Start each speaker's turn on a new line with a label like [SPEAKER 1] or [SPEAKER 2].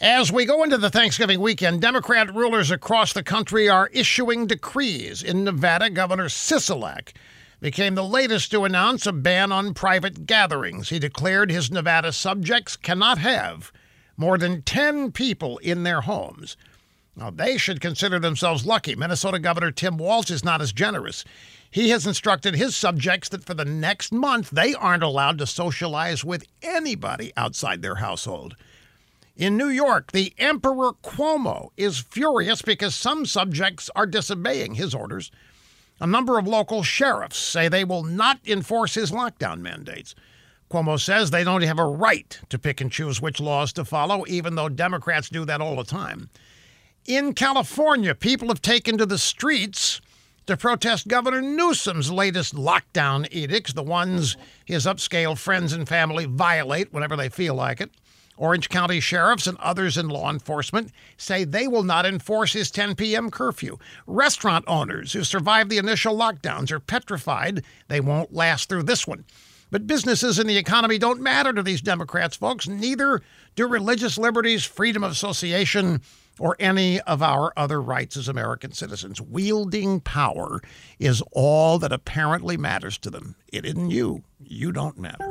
[SPEAKER 1] As we go into the Thanksgiving weekend, Democrat rulers across the country are issuing decrees. In Nevada, Governor Sisolak became the latest to announce a ban on private gatherings. He declared his Nevada subjects cannot have more than 10 people in their homes. Now, they should consider themselves lucky. Minnesota Governor Tim Walz is not as generous. He has instructed his subjects that for the next month, they aren't allowed to socialize with anybody outside their household. In New York, the Emperor Cuomo is furious because some subjects are disobeying his orders. A number of local sheriffs say they will not enforce his lockdown mandates. Cuomo says they don't have a right to pick and choose which laws to follow, even though Democrats do that all the time. In California, people have taken to the streets to protest Governor Newsom's latest lockdown edicts, the ones his upscale friends and family violate whenever they feel like it. Orange County sheriffs and others in law enforcement say they will not enforce his 10 p.m. curfew. Restaurant owners who survived the initial lockdowns are petrified they won't last through this one. But businesses and the economy don't matter to these Democrats, folks. Neither do religious liberties, freedom of association, or any of our other rights as American citizens. Wielding power is all that apparently matters to them. It isn't you. You don't matter.